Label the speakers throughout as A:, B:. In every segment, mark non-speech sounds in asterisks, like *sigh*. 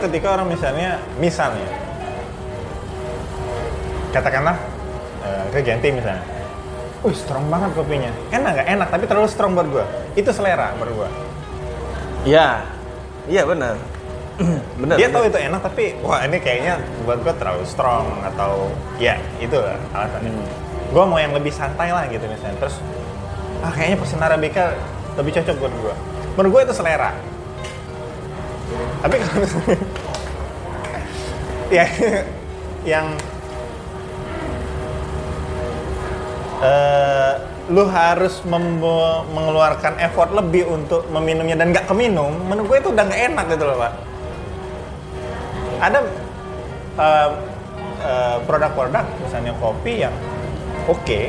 A: ketika orang misalnya misalnya katakanlah eh, ke Genti misalnya Wih strong banget kopinya Enak nggak? Enak, tapi terlalu strong buat gua Itu selera buat gua
B: Iya. Iya benar. *clears throat* benar.
A: Dia
B: benar.
A: tahu itu enak, tapi wah ini kayaknya buat gua terlalu strong Atau ya itu lah alasannya
B: Hmm.
A: Gua mau yang lebih santai lah gitu misalnya Terus ah kayaknya pesen Arabica lebih cocok buat gua Menurut gua itu selera Tapi *laughs* ya yang eh, lu harus mengeluarkan effort lebih untuk meminumnya dan nggak keminum, menurut gue itu udah nggak enak gitu loh pak. Ada eh, eh, produk-produk misalnya kopi yang oke,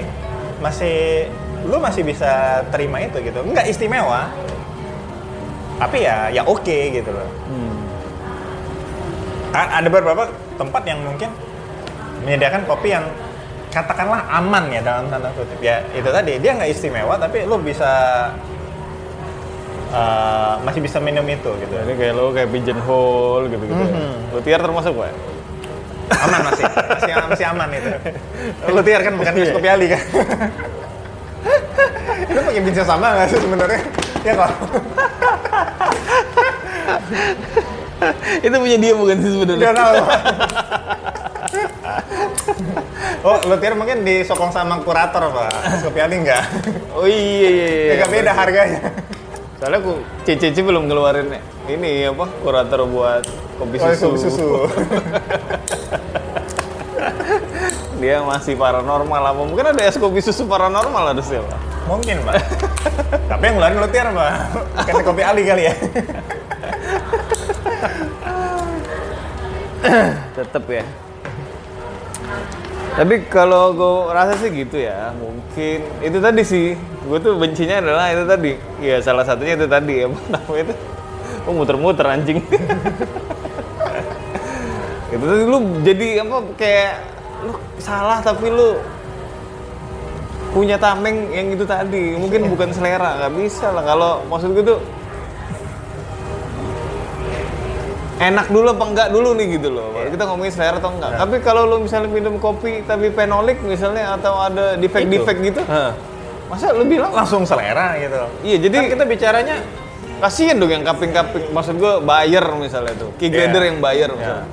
A: masih lu masih bisa terima itu gitu, nggak istimewa, tapi ya ya oke gitu loh.
B: Hmm.
A: Ada beberapa tempat yang mungkin menyediakan kopi yang katakanlah aman ya dalam tanda kutip ya itu tadi dia nggak istimewa tapi lo bisa eh, masih bisa minum itu gitu
B: Jadi kayak lo kayak pigeonhole gitu-gitu.
A: Mhm.
B: Lo tiar termasuk pak?
A: aman masih masih, masih aman itu lo tiar kan bukan kopi ali kan itu pakai bintang sama nggak sih sebenarnya ya kok *laughs*
B: itu punya dia bukan sih sebenarnya? *laughs*
A: Oh, lo tiar mungkin disokong sama kurator, Pak. Kopi Ali enggak?
B: Oh iya iya iya.
A: Agak beda harganya.
B: Soalnya aku Cici belum ngeluarin ini apa kurator buat kopi
A: Oh,
B: susu.
A: kopi susu. *laughs*
B: Dia masih paranormal apa? Mungkin ada es kopi susu paranormal harusnya pak.
A: Mungkin, Pak. Tapi yang ngeluarin lo tiar, Pak. Bukan kopi Ali kali ya. *coughs*
B: Tetep ya. Tapi kalau gue rasa sih gitu ya, mungkin itu tadi sih. Gue tuh bencinya adalah itu tadi. Ya salah satunya itu tadi *laughs* apa namanya itu? Oh muter-muter anjing. *laughs* itu tadi lu jadi apa kayak lu salah tapi lu punya tameng yang itu tadi mungkin bukan selera nggak bisa lah kalau maksud gue tuh enak dulu apa enggak dulu nih gitu loh. Baru kita ngomongin selera atau enggak. Tapi kalau lu misalnya minum kopi tapi fenolik misalnya atau ada defect-defect gitu, masa lu bilang
A: Langsung selera gitu.
B: iya jadi
A: Kan kita bicaranya
B: kasihan dong yang kaping-kaping maksud gua buyer misalnya tuh. Key
A: Iya.
B: grader yang buyer misalnya.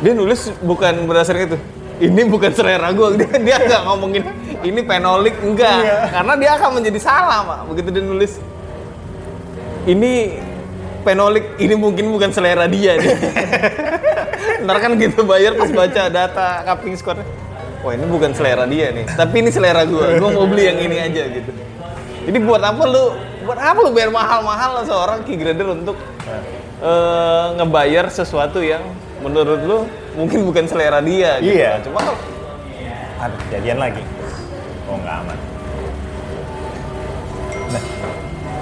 B: Dia nulis bukan berdasarkan itu. Ini bukan selera gua. *laughs* Dia dia nggak ngomongin ini fenolik enggak.
A: Iya.
B: Karena dia akan menjadi salah, Pak. Begitu dia nulis ini fenolik ini mungkin bukan selera dia nih. *laughs* Ntar kan gitu bayar pas baca data cupping score Wah ini bukan selera dia nih, tapi ini selera gua. Gua mau beli yang ini aja gitu. Jadi buat apa lu buat apa lu bayar mahal-mahal seorang key grader untuk eh, ngebayar sesuatu yang menurut lu mungkin bukan selera dia gitu.
A: Iya.
B: Cuma
A: ada kejadian lagi. Oh, nggak aman. Nah,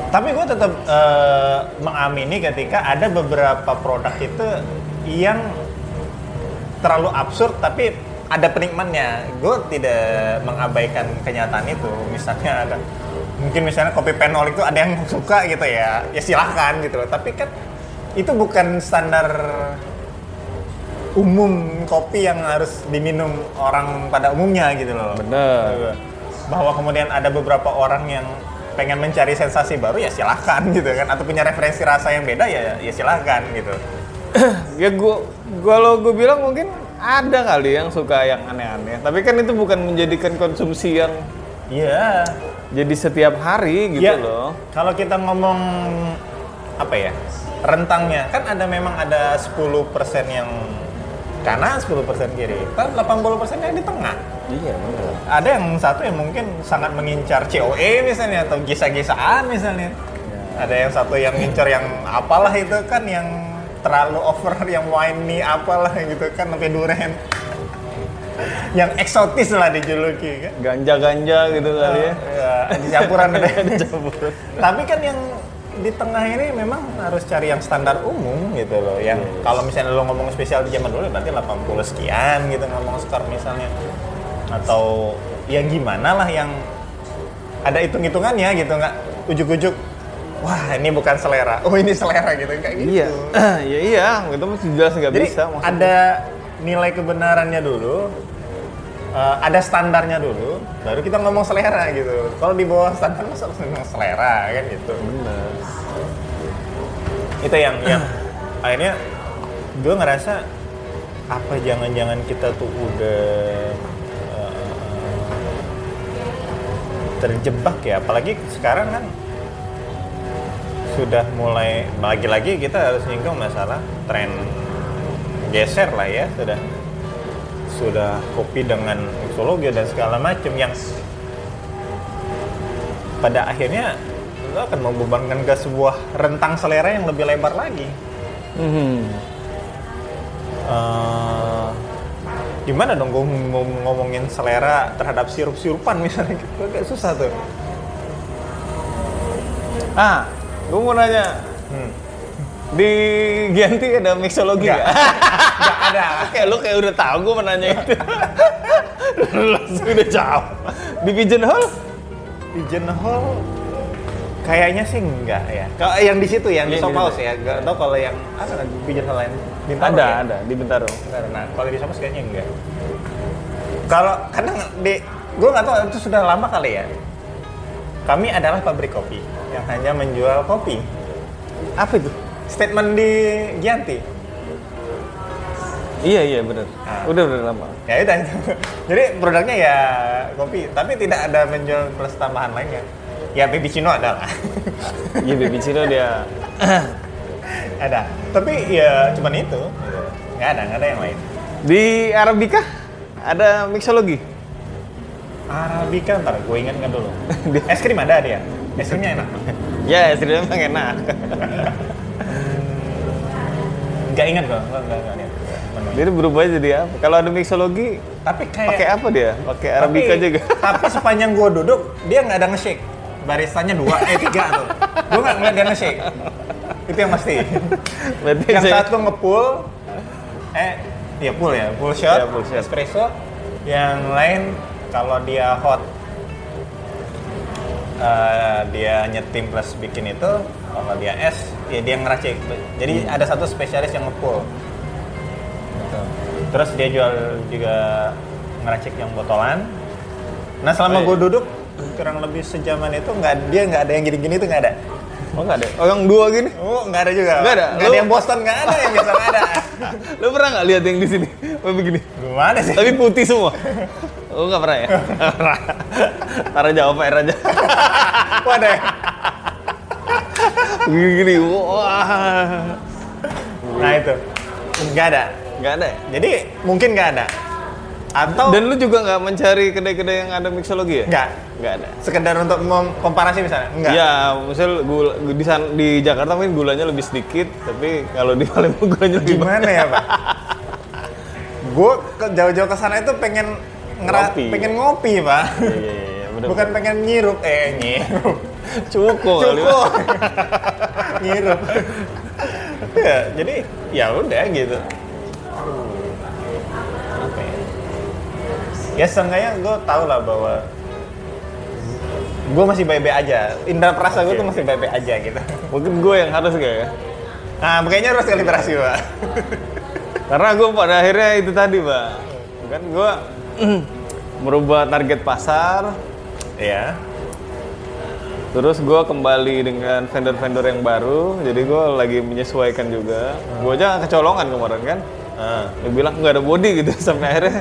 A: tapi gue tetap eh, mengamini ketika ada beberapa produk itu yang terlalu absurd tapi ada penikmatnya. Gue tidak mengabaikan kenyataan itu. Misalnya ada mungkin misalnya kopi penol itu ada yang suka gitu ya, ya silahkan gitu loh. Tapi kan itu bukan standar umum kopi yang harus diminum orang pada umumnya gitu loh.
B: Bener.
A: Bahwa kemudian ada beberapa orang yang pengen mencari sensasi baru ya silahkan gitu kan atau punya referensi rasa yang beda ya ya silahkan gitu. *clears throat*
B: ya gua kalau gue bilang mungkin ada kali yang suka yang aneh-aneh tapi kan itu bukan menjadikan konsumsi yang
A: Iya.
B: jadi setiap hari gitu
A: Ya,
B: loh
A: Kalau kita ngomong apa ya? Rentangnya kan ada memang ada 10% yang kanan, 10% kiri. Kan 80% yang di tengah.
B: Iya benar
A: Ada yang satu yang mungkin sangat mengincar COE misalnya atau gisa-gisaan misalnya. Ada yang satu yang ngincar yang apalah itu kan yang terlalu over yang winey apalah gitu kan sampai duren. yang eksotis lah dijuluki kan.
B: ganja-ganja gitu kali ya
A: Ya, di campuran. *laughs*
B: Campuran.
A: Tapi kan yang di tengah ini memang harus cari yang standar umum gitu loh. Yang kalau misalnya lo ngomong spesial di zaman dulu berarti 80 sekian gitu ngomong skor misalnya. Atau ya gimana lah yang ada hitung-hitungannya gitu nggak ujuk-ujuk wah ini bukan selera oh ini selera gitu kayak gitu
B: Iya, *clears throat* ya iya, itu mesti jelas nggak bisa. maksudnya.
A: ada nilai kebenarannya dulu eh, ada standarnya dulu baru kita ngomong selera gitu kalau di bawah standar masa ngomong selera kan gitu
B: Bener.
A: itu yang yang *clears throat* akhirnya gue ngerasa apa jangan-jangan kita tuh udah terjebak ya apalagi sekarang kan sudah mulai lagi-lagi kita harus nyinggung masalah tren geser lah ya sudah sudah kopi dengan mixologi dan segala macam yang pada akhirnya lo akan membebankan ke sebuah rentang selera yang lebih lebar lagi.
B: Mhm.
A: Eh, gimana dong gue ngom- ngomongin selera terhadap sirup-sirupan misalnya gitu agak susah tuh.
B: Ah, gue mau nanya,
A: Hmm.
B: di Gianti ada mixologi
A: Nggak.
B: nggak? *laughs*
A: Nggak ada.
B: kayak lu kayak udah tahu gue menanya itu. *laughs* Langsung udah jawab. Di Pigeonhole?
A: Pigeonhole kayaknya sih enggak ya. Kalau yang di situ yang di
B: Iya, di
A: Sopaus
B: situ.
A: ya, enggak tahu kalau yang apa kan Pigeonhole lain Bintaro
B: ada,
A: ya?
B: ada di Bintaro.
A: Enggak, nah kalau di Sopaus kayaknya enggak. Kalau kadang di gue nggak tahu itu sudah lama kali ya. Kami adalah pabrik kopi yang hanya menjual kopi.
B: Apa itu?
A: Statement di Gianti.
B: Iya iya bener.
A: Ah.
B: Udah udah lama.
A: Ya itu. *laughs* Jadi produknya ya kopi, tapi tidak ada menjual plus tambahan lainnya. Ya Pepicino ada lah.
B: Iya Baby Cino dia. *laughs* *laughs*
A: ada. Tapi ya cuman itu. Nggak ada, nggak ada yang lain.
B: Di Arabica ada mixologi.
A: Arabica ntar gue ingat nggak dulu. *laughs*
B: Di-
A: Es krim ada dia. Es krimnya enak. *laughs*
B: Ya, istrinya emang enak.
A: Nggak ingat gue, nggak nggak lihat.
B: Dia berubah jadi apa? Kalau ada mixologi,
A: Tapi kayak
B: pakai apa dia? Pakai Arabica
A: tapi,
B: juga.
A: Tapi sepanjang gue duduk, dia nggak ada nge-shake. Baristanya dua, eh tiga tuh. Gue nggak ngeliat dia nge-shake. Itu yang pasti. *laughs*
B: Berarti
A: yang
B: saya-
A: satu nge-pull, eh, ya pull ya, pull shot,
B: Ya, pull shot.
A: espresso. Yang lain kalau dia hot, eh, dia nyetim plus bikin itu. Kalau dia es, ya dia ngeracik. Jadi
B: Hmm.
A: ada satu spesialis yang nge-pull. Gitu. Terus dia jual juga ngeracik yang botolan. Nah selama
B: Oh, iya.
A: gue duduk kurang lebih sejaman itu nggak dia nggak ada yang gini-gini tuh nggak ada.
B: Oh nggak ada? Oh yang dua gini?
A: Oh nggak ada juga.
B: Nggak ada?
A: Nggak
B: Lu-
A: ada yang Boston nggak ada yang biasa nggak ada. *laughs*
B: Lo pernah nggak lihat yang di sini? Oh begini.
A: Gimana sih?
B: Tapi putih semua. Oh nggak pernah ya? *laughs* Tara jawab Pak aja.
A: Kok ada *laughs* ya?
B: Gini-gini. Wah.
A: Nah itu nggak ada.
B: Nggak ada ya?
A: Jadi mungkin nggak ada. Atau
B: Dan lu juga nggak mencari kedai-kedai yang ada mixologi ya?
A: nggak
B: Nggak ada.
A: sekedar untuk komparasi misalnya nggak.
B: Ya, misal gula, di, san- di Jakarta mungkin gulanya lebih sedikit, tapi kalau di Palembang gulanya lebih banyak.
A: Gimana ya pak? Gue jauh-jauh ke sana itu pengen ngera
B: Ngopi.
A: pengen ngopi pak.
B: Iya, iya, iya, bener.
A: Bukan pengen nyirup, eh nyirup.
B: cukup.
A: cukup ngirup *laughs* *laughs* ya jadi ya udah gitu ya seenggaknya gue tau lah bahwa gue masih baik-baik aja indra perasa gue tuh masih baik-baik aja gitu
B: Mungkin gue yang harus gak ya?
A: nah kayaknya harus kalibrasi pak
B: Karena gue pada akhirnya itu tadi, Pak. Kan gue *clears throat* merubah target pasar,
A: ya
B: terus gue kembali dengan vendor-vendor yang baru, jadi gue lagi menyesuaikan juga. Gue aja kecolongan kemarin kan.
A: Ah.
B: Dia bilang nggak ada body gitu, *laughs* sampai akhirnya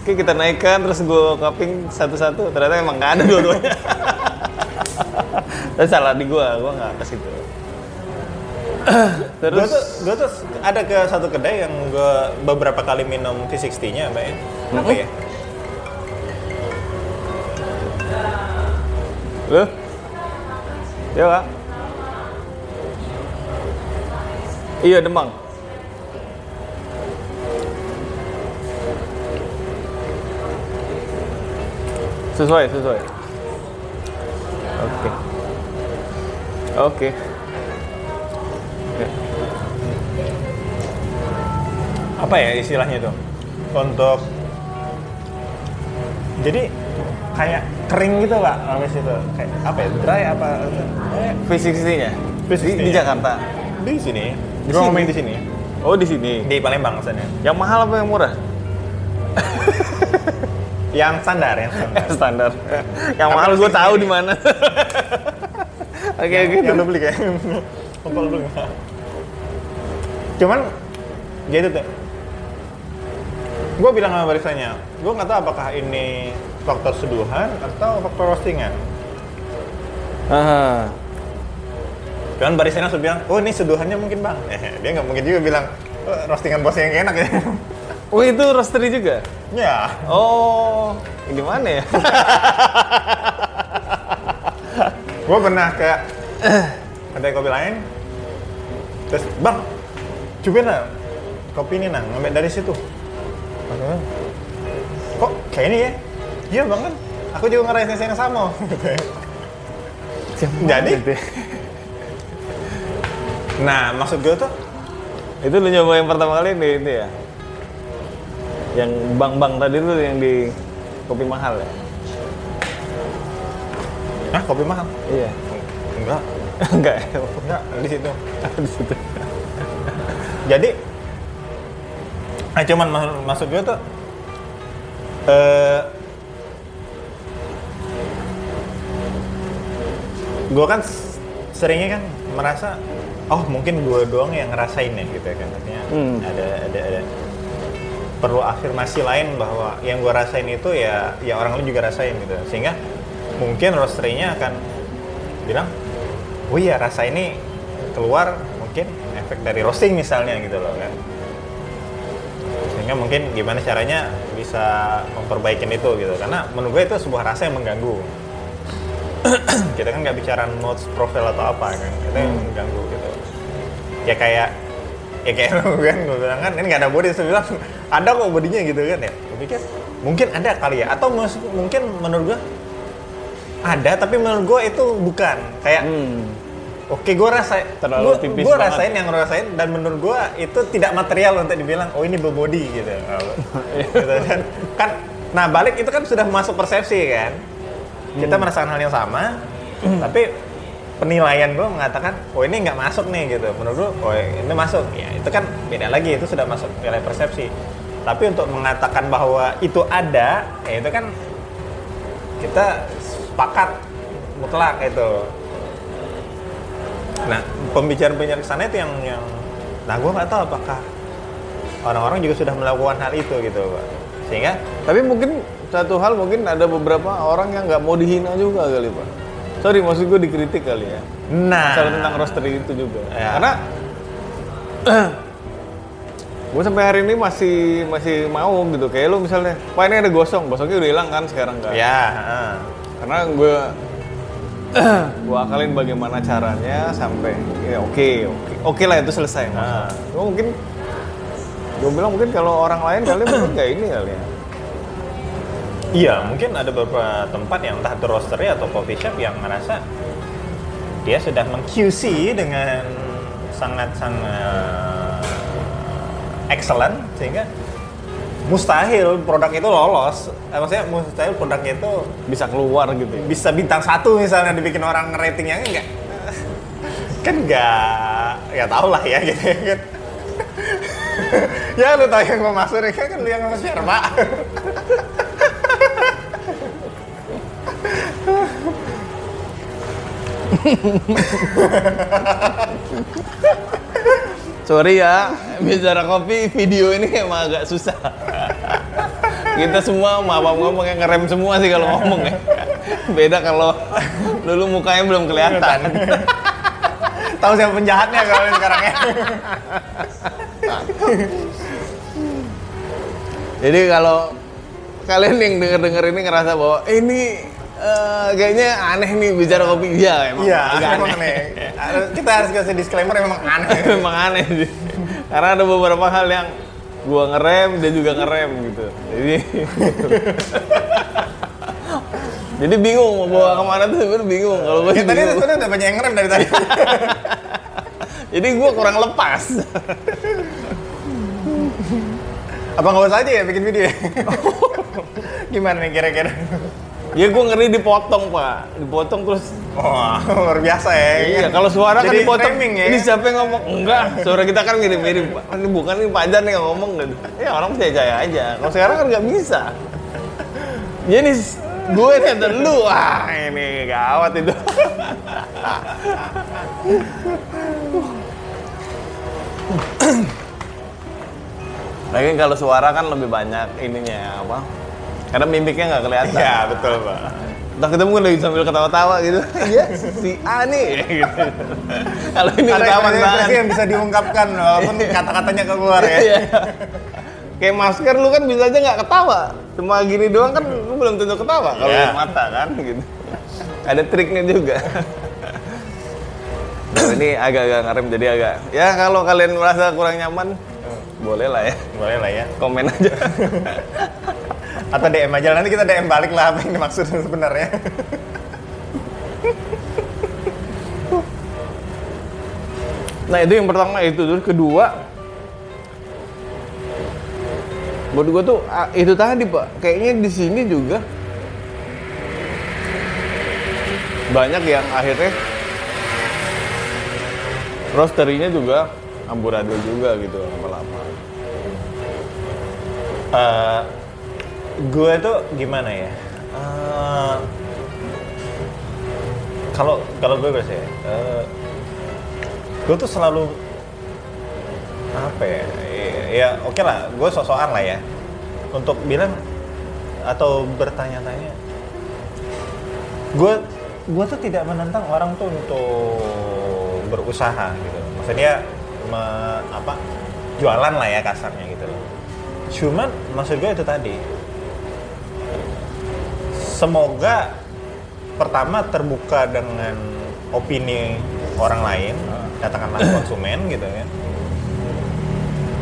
B: Oke kita naikkan terus gue cupping satu-satu ternyata emang nggak ada dua-duanya. *laughs* Tapi salah di gue, gue nggak ke situ.
A: Gue
B: terus
A: tuh, gue tuh ada ke satu kedai yang gue beberapa kali minum V60-nya, Mbak ya. Apa ya?
B: Lu? Ya, Pak. Iya, Demang. Sesuai, sesuai. Oke. Oke. Oke.
A: apa ya istilahnya tuh untuk jadi kayak kering gitu pak habis itu kayak apa ya dry apa eh,
B: V60-nya?
A: V60
B: Di, di. Jakarta.
A: di sini
B: Di
A: gue
B: sini?
A: di sini
B: Oh di sini.
A: di Palembang sana
B: Yang mahal apa yang murah?
A: Yang standar yang standar *laughs*
B: Standar. yang mahal gue tahu di mana. *laughs* Oke gitu.
A: yang lu beli kayak Kumpul lu cuman gitu tuh gue bilang sama barisannya gue nggak tahu apakah ini faktor seduhan atau faktor roastingan
B: Aha.
A: Cuman barisannya langsung bilang, oh ini seduhannya mungkin bang. Eh, *laughs* dia nggak mungkin juga bilang, oh, roastingan bosnya yang enak ya.
B: Oh itu roastery juga?
A: ya,
B: Oh, gimana ya? *laughs*
A: gue pernah ke kedai kopi lain, terus bang, cobain lah kopi ini nang, ngambil dari situ. Kok kayak ini ya? Iya bang kan, aku juga ngerasain yang sama. Jadi? nah, maksud gue tuh,
B: itu lu nyoba yang pertama kali di itu ya? Yang bang-bang tadi tuh yang di kopi mahal ya?
A: ah kopi mahal?
B: Iya.
A: Enggak, *laughs*
B: Enggak ya?
A: enggak di situ. *laughs*
B: di situ.
A: Jadi, nah cuman mas- maksud gue tuh, eh gue kan seringnya kan merasa, oh mungkin gue doang yang ngerasain ya gitu ya kan, artinya
B: Hmm.
A: ada ada ada perlu afirmasi lain bahwa yang gue rasain itu ya ya orang lain juga rasain gitu, sehingga mungkin roastery-nya akan bilang, oh iya rasa ini keluar mungkin efek dari roasting misalnya gitu loh kan. Sehingga mungkin gimana caranya bisa memperbaiki itu gitu. Karena menurut gue itu sebuah rasa yang mengganggu. Kita kan nggak bicara notes profile atau apa kan. Itu yang mengganggu gitu. Ya kayak ya kayak lu kan gue bilang kan ini nggak ada body terus bilang ada kok bodinya gitu kan ya gue pikir mungkin ada kali ya atau mungkin menurut gue ada tapi menurut gue itu bukan kayak
B: Hmm.
A: Oke, gue rasa,
B: Terlalu
A: gua,
B: tipis
A: gua
B: banget.
A: rasain yang rasain dan menurut gue itu tidak material untuk dibilang, oh ini berbody gitu. *laughs* gitu kan. kan, nah balik itu kan sudah masuk persepsi kan. Kita
B: Hmm.
A: merasakan hal yang sama, *clears throat* tapi penilaian gue mengatakan, oh ini nggak masuk nih gitu. Menurut gue, oh ini masuk. Ya itu kan beda lagi, itu sudah masuk wilayah persepsi. Tapi untuk mengatakan bahwa itu ada, ya itu kan kita sepakat mutlak itu. Nah, pembicaraan-pembicaraan ke sana itu yang yang nah gue nggak tahu apakah orang-orang juga sudah melakukan hal itu gitu, Pak. Sehingga
B: Tapi mungkin satu hal mungkin ada beberapa orang yang nggak mau dihina juga kali pak. Sorry, maksud gue dikritik kali ya.
A: nah
B: Masalah tentang roastery itu juga.
A: Ya.
B: Karena *clears throat* gue sampai hari ini masih masih mau gitu. Kayak lu misalnya, wah ini ada gosong, gosongnya udah hilang kan sekarang kan.
A: ya.
B: Karena gue *clears throat* gue akalin bagaimana caranya sampai ya oke oke oke lah itu selesai.
A: Ah.
B: Cuma mungkin gue bilang mungkin kalau orang lain kali mungkin kayak ini kali ya.
A: Iya, mungkin ada beberapa tempat yang entah roastery atau coffee shop yang merasa dia sudah meng-QC dengan sangat-sangat excellent sehingga mustahil produk itu lolos. Eh, maksudnya mustahil produknya itu
B: Bisa keluar gitu. ya.
A: bisa bintang satu misalnya dibikin orang ratingnya enggak kan enggak ya tau lah ya gitu ya kan *laughs* ya lu tau yang masuk kan kan lu yang mau share pak *laughs* *laughs*
B: Sorry ya, bicara kopi video ini emang agak susah. *laughs* Kita semua maaf ngomong yang ngerem semua sih kalau ngomong ya. *laughs* Beda kalau dulu mukanya belum kelihatan.
A: tahu siapa penjahatnya kalau sekarang ya
B: Jadi kalau kalian yang denger-denger ini ngerasa bahwa "Eh, ini eh, kayaknya aneh nih bicara kopi, iya emang
A: iya
B: agak
A: emang aneh kita harus kasih disclaimer memang *laughs* aneh
B: Memang aneh sih. Karena ada beberapa hal yang gua ngerem, dia juga ngerem gitu. Jadi *laughs* Jadi bingung mau bawa ke mana tuh sebenarnya bingung. Kalau gue
A: ya, tadi sebenarnya udah banyak yang ngerem dari tadi *laughs*
B: Jadi gua kurang lepas.
A: apa nggak usah aja ya bikin video ya? gimana nih kira-kira
B: Ya gue ngeri dipotong pak, dipotong terus.
A: Wah, *laughs* luar biasa ya.
B: Iya, kalau suara kan dipotong.
A: framing ya.
B: Ini siapa yang ngomong? Enggak, suara kita kan mirip-mirip. Pak. Ini bukan ini Pak Jan yang ngomong gitu. Ya orang percaya aja. Kalau sekarang kan nggak bisa. Jadi gue nih ada lu, wah ini gawat itu. *laughs* Lagi kalau suara kan lebih banyak ininya apa? Karena mimiknya nggak kelihatan.
A: Iya, betul, Pak.
B: Udah ketemu lagi sambil ketawa-tawa gitu. *laughs* Iya, si A nih. gitu. *laughs* Kalau ini
A: Ada
B: ketawa
A: yang bisa diungkapkan walaupun kata-katanya keluar ya.
B: Iya. Kayak masker lu kan bisa aja nggak ketawa. Cuma gini doang kan lu belum tentu ketawa kalau
A: Iya.
B: lihat mata kan gitu. Ada triknya juga. Nah, ini agak-agak ngerem jadi agak. Ya kalau kalian merasa kurang nyaman, boleh lah ya.
A: Boleh lah ya.
B: Komen aja. *laughs*
A: Atau DM aja nanti kita DM balik lah apa yang dimaksud sebenarnya.
B: Nah itu yang pertama itu. Terus kedua buat gue tuh ah, itu tadi pak. Kayaknya di sini juga banyak yang akhirnya roasterinya juga amburadul juga gitu lama-lama.
A: Eh, gue tuh gimana ya? Eh, Kalau kalau gue biasa ya, eh, gue tuh selalu apa ya? Ya, ya oke lah, gue sosokan lah ya untuk bilang atau bertanya-tanya. Gue gue tuh tidak menentang orang tuh untuk berusaha gitu. Maksudnya me- apa jualan lah ya kasarnya gitu. Cuman maksud gue itu tadi. Semoga pertama terbuka dengan opini orang lain, katakanlah *clears throat* konsumen gitu kan.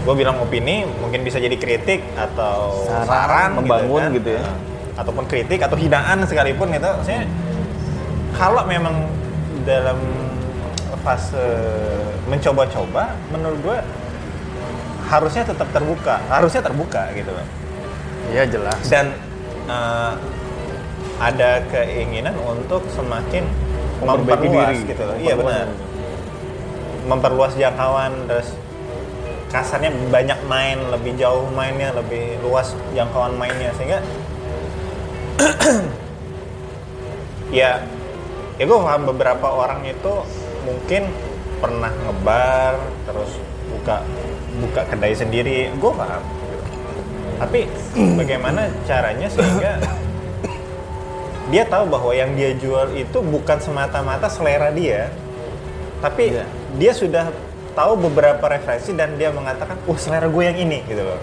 A: Gue bilang opini mungkin bisa jadi kritik atau
B: Saran,
A: saran,
B: membangun
A: kan.
B: gitu ya.
A: Nah, Ataupun kritik atau hinaan sekalipun gitu. Saya kalau memang dalam fase mencoba-coba menurut gue harusnya tetap terbuka harusnya terbuka gitu loh
B: Iya jelas
A: dan eh, ada keinginan untuk semakin memperluas
B: diri.
A: gitu. loh. Iya benar. memperluas jangkauan terus kasarnya banyak main lebih jauh mainnya lebih luas jangkauan mainnya. Sehingga *clears throat* ya ya gue paham beberapa orang itu mungkin pernah ngebar terus buka buka kedai sendiri. Gue paham tapi *clears throat* bagaimana caranya sehingga *clears throat* dia tahu bahwa yang dia jual itu bukan semata-mata selera dia tapi
B: Iya.
A: dia sudah tahu beberapa referensi dan dia mengatakan wah selera gue yang ini gitu loh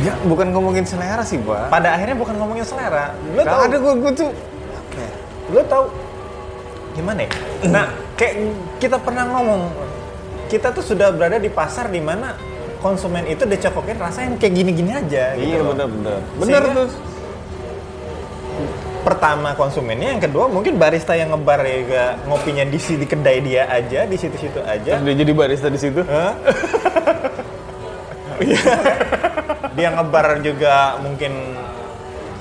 B: Ya bukan ngomongin selera sih pak
A: pada akhirnya bukan ngomongin selera lo tahu
B: ada gue, gue tuh apa ya?
A: lo tahu gimana ya? Nah, kayak kita pernah ngomong, kita tuh sudah berada di pasar di mana konsumen itu dicokokin rasa yang kayak gini-gini aja. gitu
B: Iya
A: loh.
B: bener-bener Bener
A: Sehingga-
B: tuh
A: Pertama konsumennya, yang kedua mungkin barista yang ngebar ya gak ngopinya di di kedai dia aja, di situ-situ aja.
B: Terus dia jadi barista di situ
A: Hah? *laughs* Iya. dia ngebar juga mungkin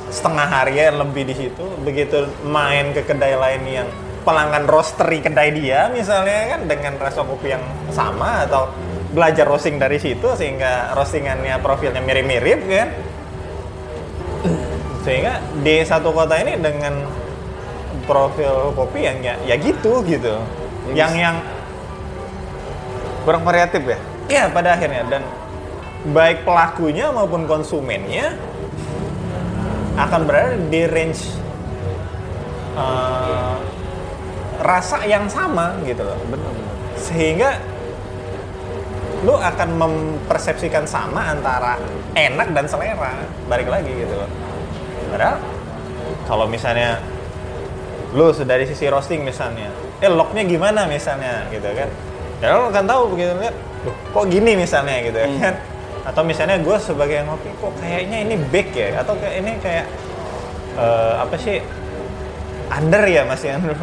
A: setengah hari ya lebih di situ. Begitu main ke kedai lain yang pelanggan roastery kedai dia misalnya kan dengan rasa kopi yang sama atau belajar roasting dari situ sehingga roastingannya profilnya mirip-mirip kan. Sehingga di satu kota ini dengan profil kopi yang ya, ya gitu gitu. Yang yang
B: Kurang variatif ya?
A: Ya pada akhirnya dan baik pelakunya maupun konsumennya akan berada di range eh, rasa yang sama gitu loh.
B: Bener-bener
A: Sehingga lu akan mempersepsikan sama antara enak dan selera. Balik lagi gitu loh. Padahal kalau misalnya lu dari sisi roasting misalnya, eh locknya gimana misalnya gitu kan. Ya lu akan tahu begitu lihat, "Loh, kok gini misalnya gitu
B: Hmm.
A: kan. Atau misalnya gue sebagai yang ngopi, kok kayaknya ini bake ya, atau kayak ini kayak eh, apa sih under ya masih under.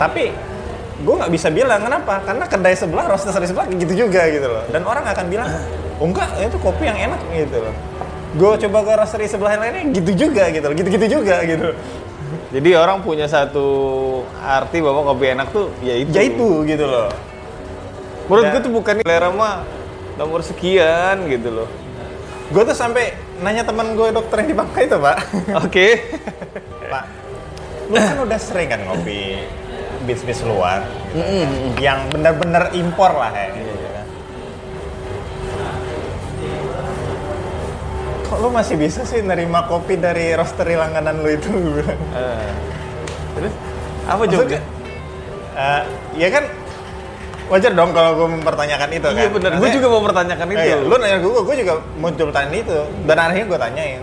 A: Tapi gue nggak bisa bilang kenapa, karena kedai sebelah, roaster sebelah gitu juga gitu loh. Dan orang akan bilang, oh enggak, itu kopi yang enak gitu loh. Gue coba ke roastery sebelah yang lainnya gitu juga gitu loh, gitu-gitu juga gitu
B: Jadi orang punya satu arti bahwa kopi enak tuh ya itu.
A: ya itu gitu loh
B: Menurut
A: Ya.
B: gue tuh bukan selera mah nomor sekian gitu loh.
A: gue tuh sampai nanya teman gue dokter yang di Bangka itu pak
B: Oke.
A: pak lu kan udah sering kan ngopi bis-bis luar yang benar-benar impor lah ya kok lu masih bisa sih nerima kopi dari roastery langganan lu itu.
B: Eh, Terus apa
A: Maksudnya,
B: jawabnya?
A: eh, ya kan wajar dong kalau gue mempertanyakan itu kan.
B: Iya benar. Gue
A: Maksudnya-
B: juga mau pertanyakan
A: Eh,
B: itu.
A: iya, lu nanya gue, gue juga muncul tanya itu. Dan akhirnya gue tanyain.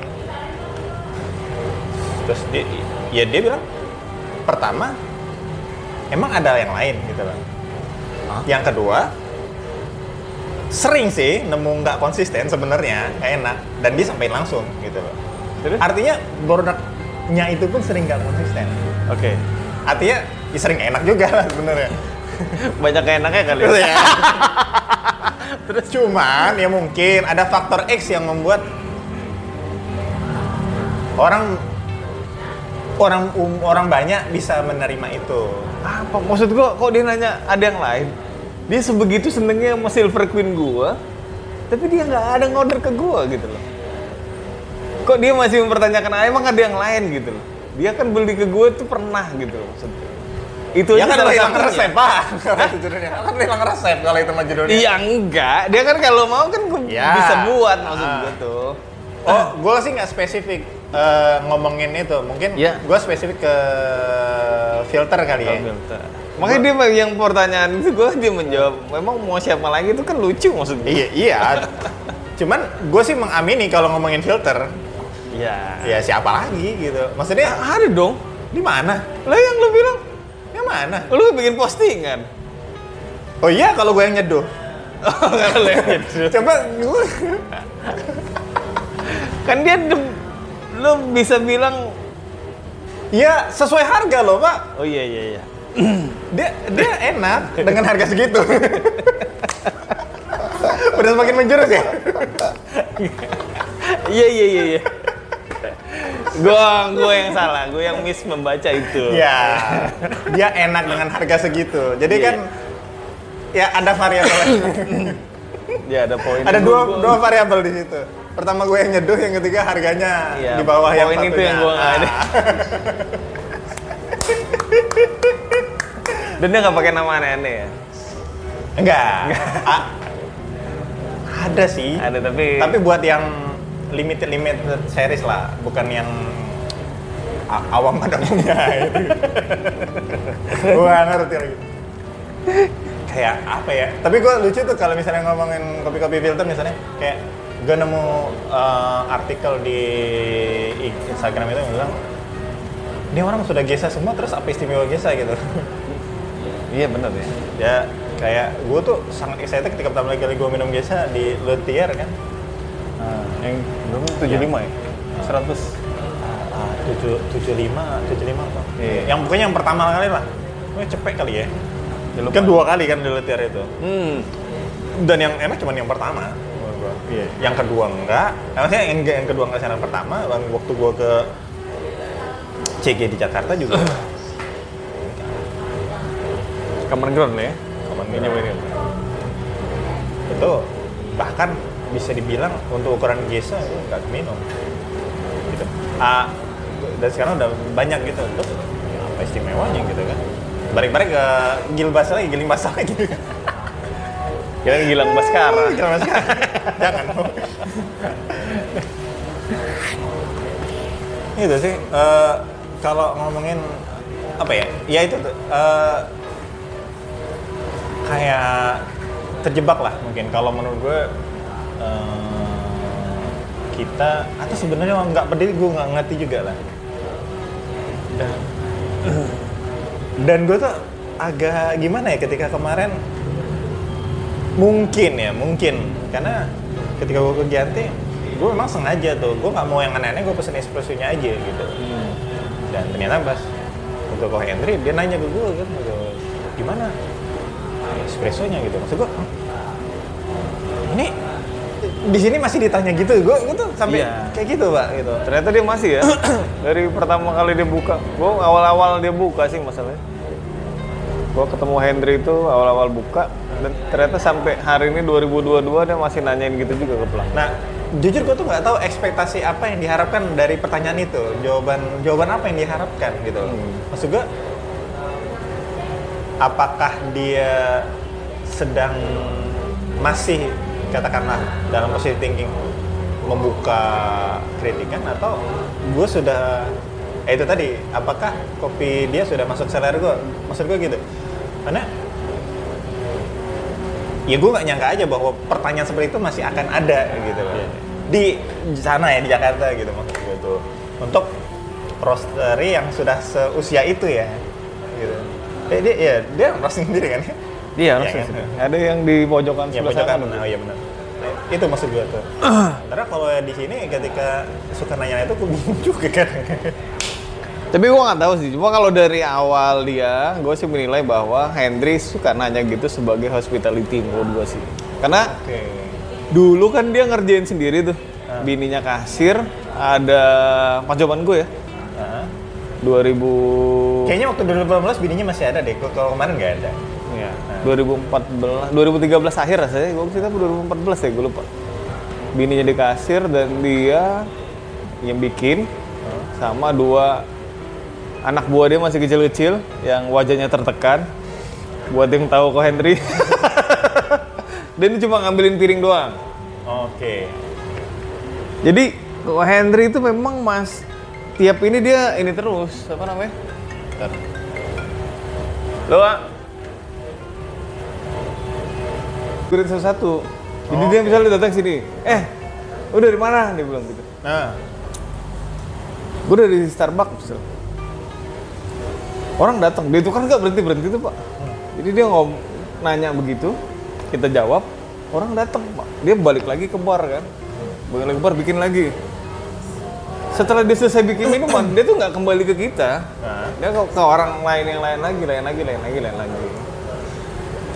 A: Terus dia, ya dia bilang, pertama, emang ada yang lain gitu loh.
B: Hah?
A: Yang kedua, sering sih nemu nggak konsisten sebenarnya, nggak enak. Dan dia sampein langsung gitu loh.
B: Terus?
A: Artinya produknya itu pun sering nggak konsisten.
B: Oke.
A: Artinya ya sering enak juga lah sebenarnya. *laughs*
B: Banyak enaknya kali.
A: Gitu
B: ya.
A: ya. *laughs* Terus cuman ya mungkin ada faktor X yang membuat orang orang um- orang banyak bisa menerima itu.
B: Apa maksud gua kok dia nanya ada yang lain? Dia sebegitu senengnya sama Silver Queen gua, tapi dia nggak ada ngorder ke gua gitu loh. Kok dia masih mempertanyakan, ah, emang ada yang lain gitu loh. Dia kan beli ke gua tuh pernah gitu loh maksudnya. Itu
A: Ya kan hilang resep pak. Kan hilang resep kalau itu mah judulnya.
B: Iya enggak, dia kan kalau mau kan gua
A: Ya.
B: bisa buat maksud
A: Ah.
B: gua tuh.
A: Oh, gue sih nggak spesifik eh, ngomongin itu. Mungkin
B: Iya.
A: gue spesifik ke filter kali ya.
B: Filter. Makanya dia yang pertanyaan itu gue dia menjawab, memang mau siapa lagi itu kan lucu maksud gue.
A: Iya, iya. Cuman gue sih mengamini kalau ngomongin filter,
B: Iya.
A: ya siapa lagi gitu. Maksudnya
B: Ada dong.
A: di mana?
B: Lah yang lu bilang,
A: Yang mana?
B: lu bikin postingan.
A: Oh iya kalau gue yang nyeduh.
B: Oh, *laughs* kalau yang gitu.
A: Coba gue
B: kan dia lu bisa bilang,
A: Ya sesuai harga loh pak.
B: oh iya iya iya.
A: Dia dia enak dengan harga segitu. Udah semakin menjurus ya.
B: Iya iya iya iya. Gua gua yang salah, gua yang miss membaca itu.
A: Ya dia enak dengan harga segitu. Jadi
B: Iya.
A: kan ya ada variabel.
B: Ya ada poin.
A: ada dua
B: gua-
A: dua variabel di situ. Pertama gue yang nyeduh, yang ketiga harganya
B: Iya,
A: di bawah yang
B: poin
A: satunya.
B: itu yang gua nggak ada. *laughs*
A: Ah.
B: Dan dia nggak pakai nama aneh-aneh ya.
A: Enggak. A- ada sih.
B: Ada tapi.
A: Tapi buat yang limited limited series lah, bukan yang awam *laughs* pada umumnya. *laughs* Gua ngerti lagi. Kayak apa ya? Tapi gua lucu tuh kalau misalnya ngomongin kopi-kopi filter misalnya, kayak gue nemu uh, artikel di Instagram itu yang bilang, ini orang sudah gesa semua, terus apa istimewa gesa gitu? *laughs*
B: Iya benar ya.
A: ya kayak gue tuh sangat excited ketika pertama kali gue minum gesa di Luthier kan
B: Yang berapa? 75 ya? 100.
A: Ah, tujuh tujuh lima tujuh lima apa
B: Iya.
A: yang pokoknya yang pertama kali lah gue cepet kali ya
B: Ya, lupa.
A: kan dua kali kan di Luthier itu
B: Hmm.
A: dan yang enak cuma yang pertama.
B: Iya.
A: yang kedua enggak Nah, maksudnya yang, yang kedua enggak yang pertama waktu waktu gue ke CG di Jakarta juga
B: Kamar ground ya.
A: Common ground.
B: ini.
A: itu bahkan bisa dibilang untuk ukuran gesa itu nggak minum gitu ah dan sekarang udah banyak gitu terus apa istimewanya gitu kan balik-balik ke gilbas lagi giling basah lagi *laughs* gitu
B: Kira Gilang Baskara. *laughs*
A: Gilang jangan *laughs* itu sih eh, kalau ngomongin apa ya ya itu tuh eh, kayak terjebak lah mungkin. Kalau menurut gue eh, kita atau sebenarnya nggak peduli gue nggak ngerti juga lah. Dan dan gue tuh agak gimana ya ketika kemarin mungkin ya mungkin. Karena ketika gue ke Gianti gue memang sengaja tuh. Gue nggak mau yang aneh-aneh gue pesen espressonya aja gitu. Dan ternyata pas untuk koh entry dia nanya ke gue kan gitu, gimana espressonya gitu maksud gue "Hah? ini di sini masih ditanya gitu gue tuh sampai
B: Iya.
A: kayak gitu pak gitu
B: Ternyata dia masih ya. *clears throat* Dari pertama kali dia buka. Gue awal-awal dia buka sih masalahnya. Gue ketemu Hendry itu awal-awal buka. Dan ternyata sampai hari ini 2022 dia masih nanyain gitu juga ke pelanggan.
A: nah jujur gue tuh nggak tahu ekspektasi apa yang diharapkan dari pertanyaan itu jawaban jawaban apa yang diharapkan gitu
B: Hmm.
A: maksud gue apakah dia sedang masih katakanlah dalam positive thinking membuka kritikan atau gue sudah eh itu tadi apakah kopi dia sudah masuk selera gue maksud gue gitu. Karena ya gue nggak nyangka aja bahwa pertanyaan seperti itu masih akan ada gitu loh. Di sana ya di Jakarta gitu maksud gue tuh. Untuk roastery yang sudah seusia itu ya gitu eh, dia ya dia roasting sendiri kan
B: Iya,
A: Iya
B: harusnya
A: kan?
B: Ada yang di pojokan
A: ya
B: sebelah
A: pojokan
B: sana.
A: oh iya benar Nah, itu maksud gue tuh *clears throat* karena kalau di sini ketika suka nanya itu gue *laughs* bingung juga kan
B: Tapi gue nggak tahu sih. Cuma kalau dari awal dia, gue sih menilai bahwa Hendry suka nanya gitu sebagai hospitality menurut gue sih. Karena
A: oke
B: dulu kan dia ngerjain sendiri tuh.
A: Ah.
B: Bininya kasir, ada pas zaman gue ya.
A: Nah,
B: 2000
A: kayaknya waktu 2018 bininya masih ada deh kalau kemarin nggak ada.
B: Ya, 2014 2013 akhir rasanya gue cerita 2014 ya gue lupa. Bininya di kasir dan dia yang bikin sama dua anak buah dia masih kecil-kecil yang wajahnya tertekan. Buat yang tahu kok Henry. *laughs* Dan ini cuma ngambilin piring doang.
A: Oke.
B: Jadi kok Henry itu memang mas tiap ini dia ini terus apa namanya
A: Bentar.
B: Lo, Wak. Gue dari satu-satu. Jadi dia misalnya datang sini, eh, lu dari mana? Dia bilang gitu.
A: nah
B: Gue dari Starbucks. misal. Orang datang, dia itu kan nggak berhenti berhenti tuh pak. Jadi dia ngom nanya begitu, kita jawab, orang datang pak. Dia balik lagi ke bar kan, balik lagi ke bar bikin lagi. Setelah dia selesai bikin minuman, *coughs* dia tuh nggak kembali ke kita.
A: nah
B: Dia ke, ke orang lain yang lain lagi, lain lagi, lain lagi, lain lagi.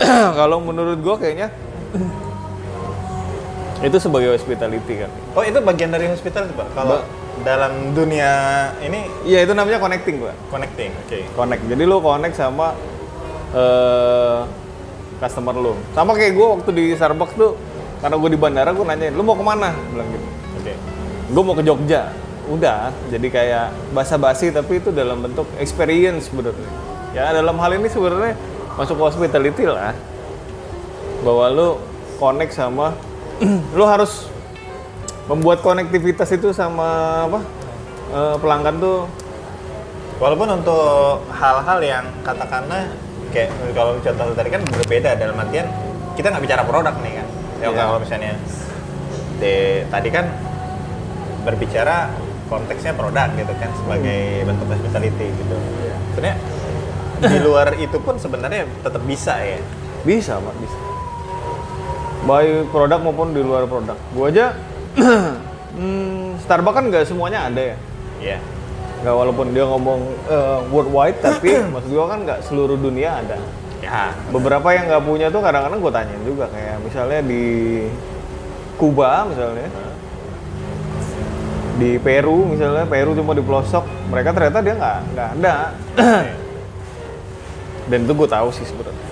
B: *coughs* Kalau menurut gua kayaknya *coughs* itu sebagai hospitality kan.
A: Oh itu bagian dari hospital pak. Kalau dalam dunia ini
B: Iya itu namanya connecting gua.
A: connecting, oke.
B: Connect. Jadi lu connect sama eh customer lu. Sama kayak gua waktu di Starbucks tuh, karena gua di bandara gua nanyain, lu mau ke mana? Bilang gitu.
A: Oke.
B: Gue mau ke Jogja. Udah, jadi kayak basa-basi tapi itu dalam bentuk experience sebenarnya. Ya dalam hal ini sebenarnya masuk hospitality lah. Bahwa lu connect sama *clears throat* lu harus membuat konektivitas itu sama apa? eh, pelanggan tuh
A: Walaupun untuk hal-hal yang katakanlah kayak kalau contoh tadi kan berbeda dalam artian kita nggak bicara produk nih kan. Ya
B: Iya.
A: kalau misalnya di, tadi kan berbicara konteksnya produk gitu kan sebagai bentuk hospitality gitu. Sebenarnya di luar itu pun sebenarnya tetap bisa ya.
B: Bisa, Pak, bisa. Baik produk maupun di luar produk. Gua aja *clears throat* hmm, Starbucks kan nggak semuanya ada ya.
A: Iya.
B: Nggak walaupun dia ngomong eh, worldwide, tapi *clears throat* maksud gua kan nggak seluruh dunia ada.
A: Ya.
B: Beberapa yang nggak punya tuh kadang-kadang gue tanyain juga kayak misalnya di Kuba misalnya, di Peru misalnya, Peru cuma di pelosok, mereka ternyata dia nggak nggak ada. *clears throat* Dan itu gue tahu sih sebenarnya.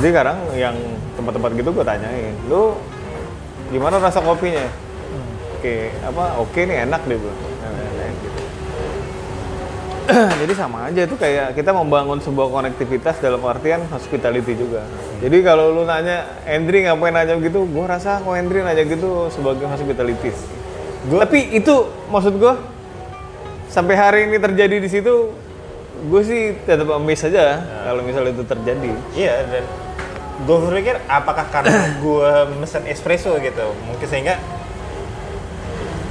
B: Jadi sekarang yang tempat-tempat gitu gue tanyain, lu gimana rasa kopinya? Oke, apa? Oke nih enak deh. Nah, nah, nah, gitu. *clears throat* Jadi sama aja itu kayak kita membangun sebuah konektivitas dalam artian hospitality juga. Jadi kalau lu nanya Hendry ngapain nanya gitu, gue rasa kok Hendry nanya gitu sebagai hospitality. Tapi itu maksud gue sampai hari ini terjadi di situ, gue sih tetap amazed aja kalau misalnya itu terjadi.
A: Iya dan gue berpikir apakah karena *clears throat* gue mesen espresso gitu mungkin sehingga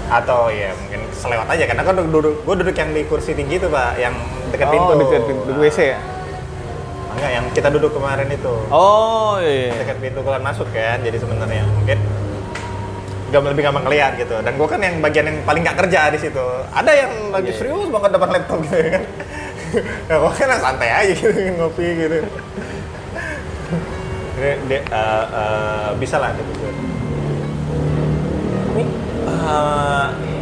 A: atau ya mungkin selewat aja karena kan duduk gue duduk yang di kursi tinggi itu pak yang dekat pintu
B: Oh, dekat pintu WC ya?
A: enggak yang kita duduk kemarin itu
B: Oh iya.
A: dekat pintu keluar masuk kan jadi sebenarnya mungkin gak lebih gampang ngeliat gitu. Dan gue kan yang bagian yang paling nggak kerja di situ. Ada yang lagi
B: Iya,
A: serius banget depan laptop gitu kan. *laughs* Ya gue kan santai aja gitu ngopi gitu. *laughs* Dia, eh, eh, bisa lah gitu eh,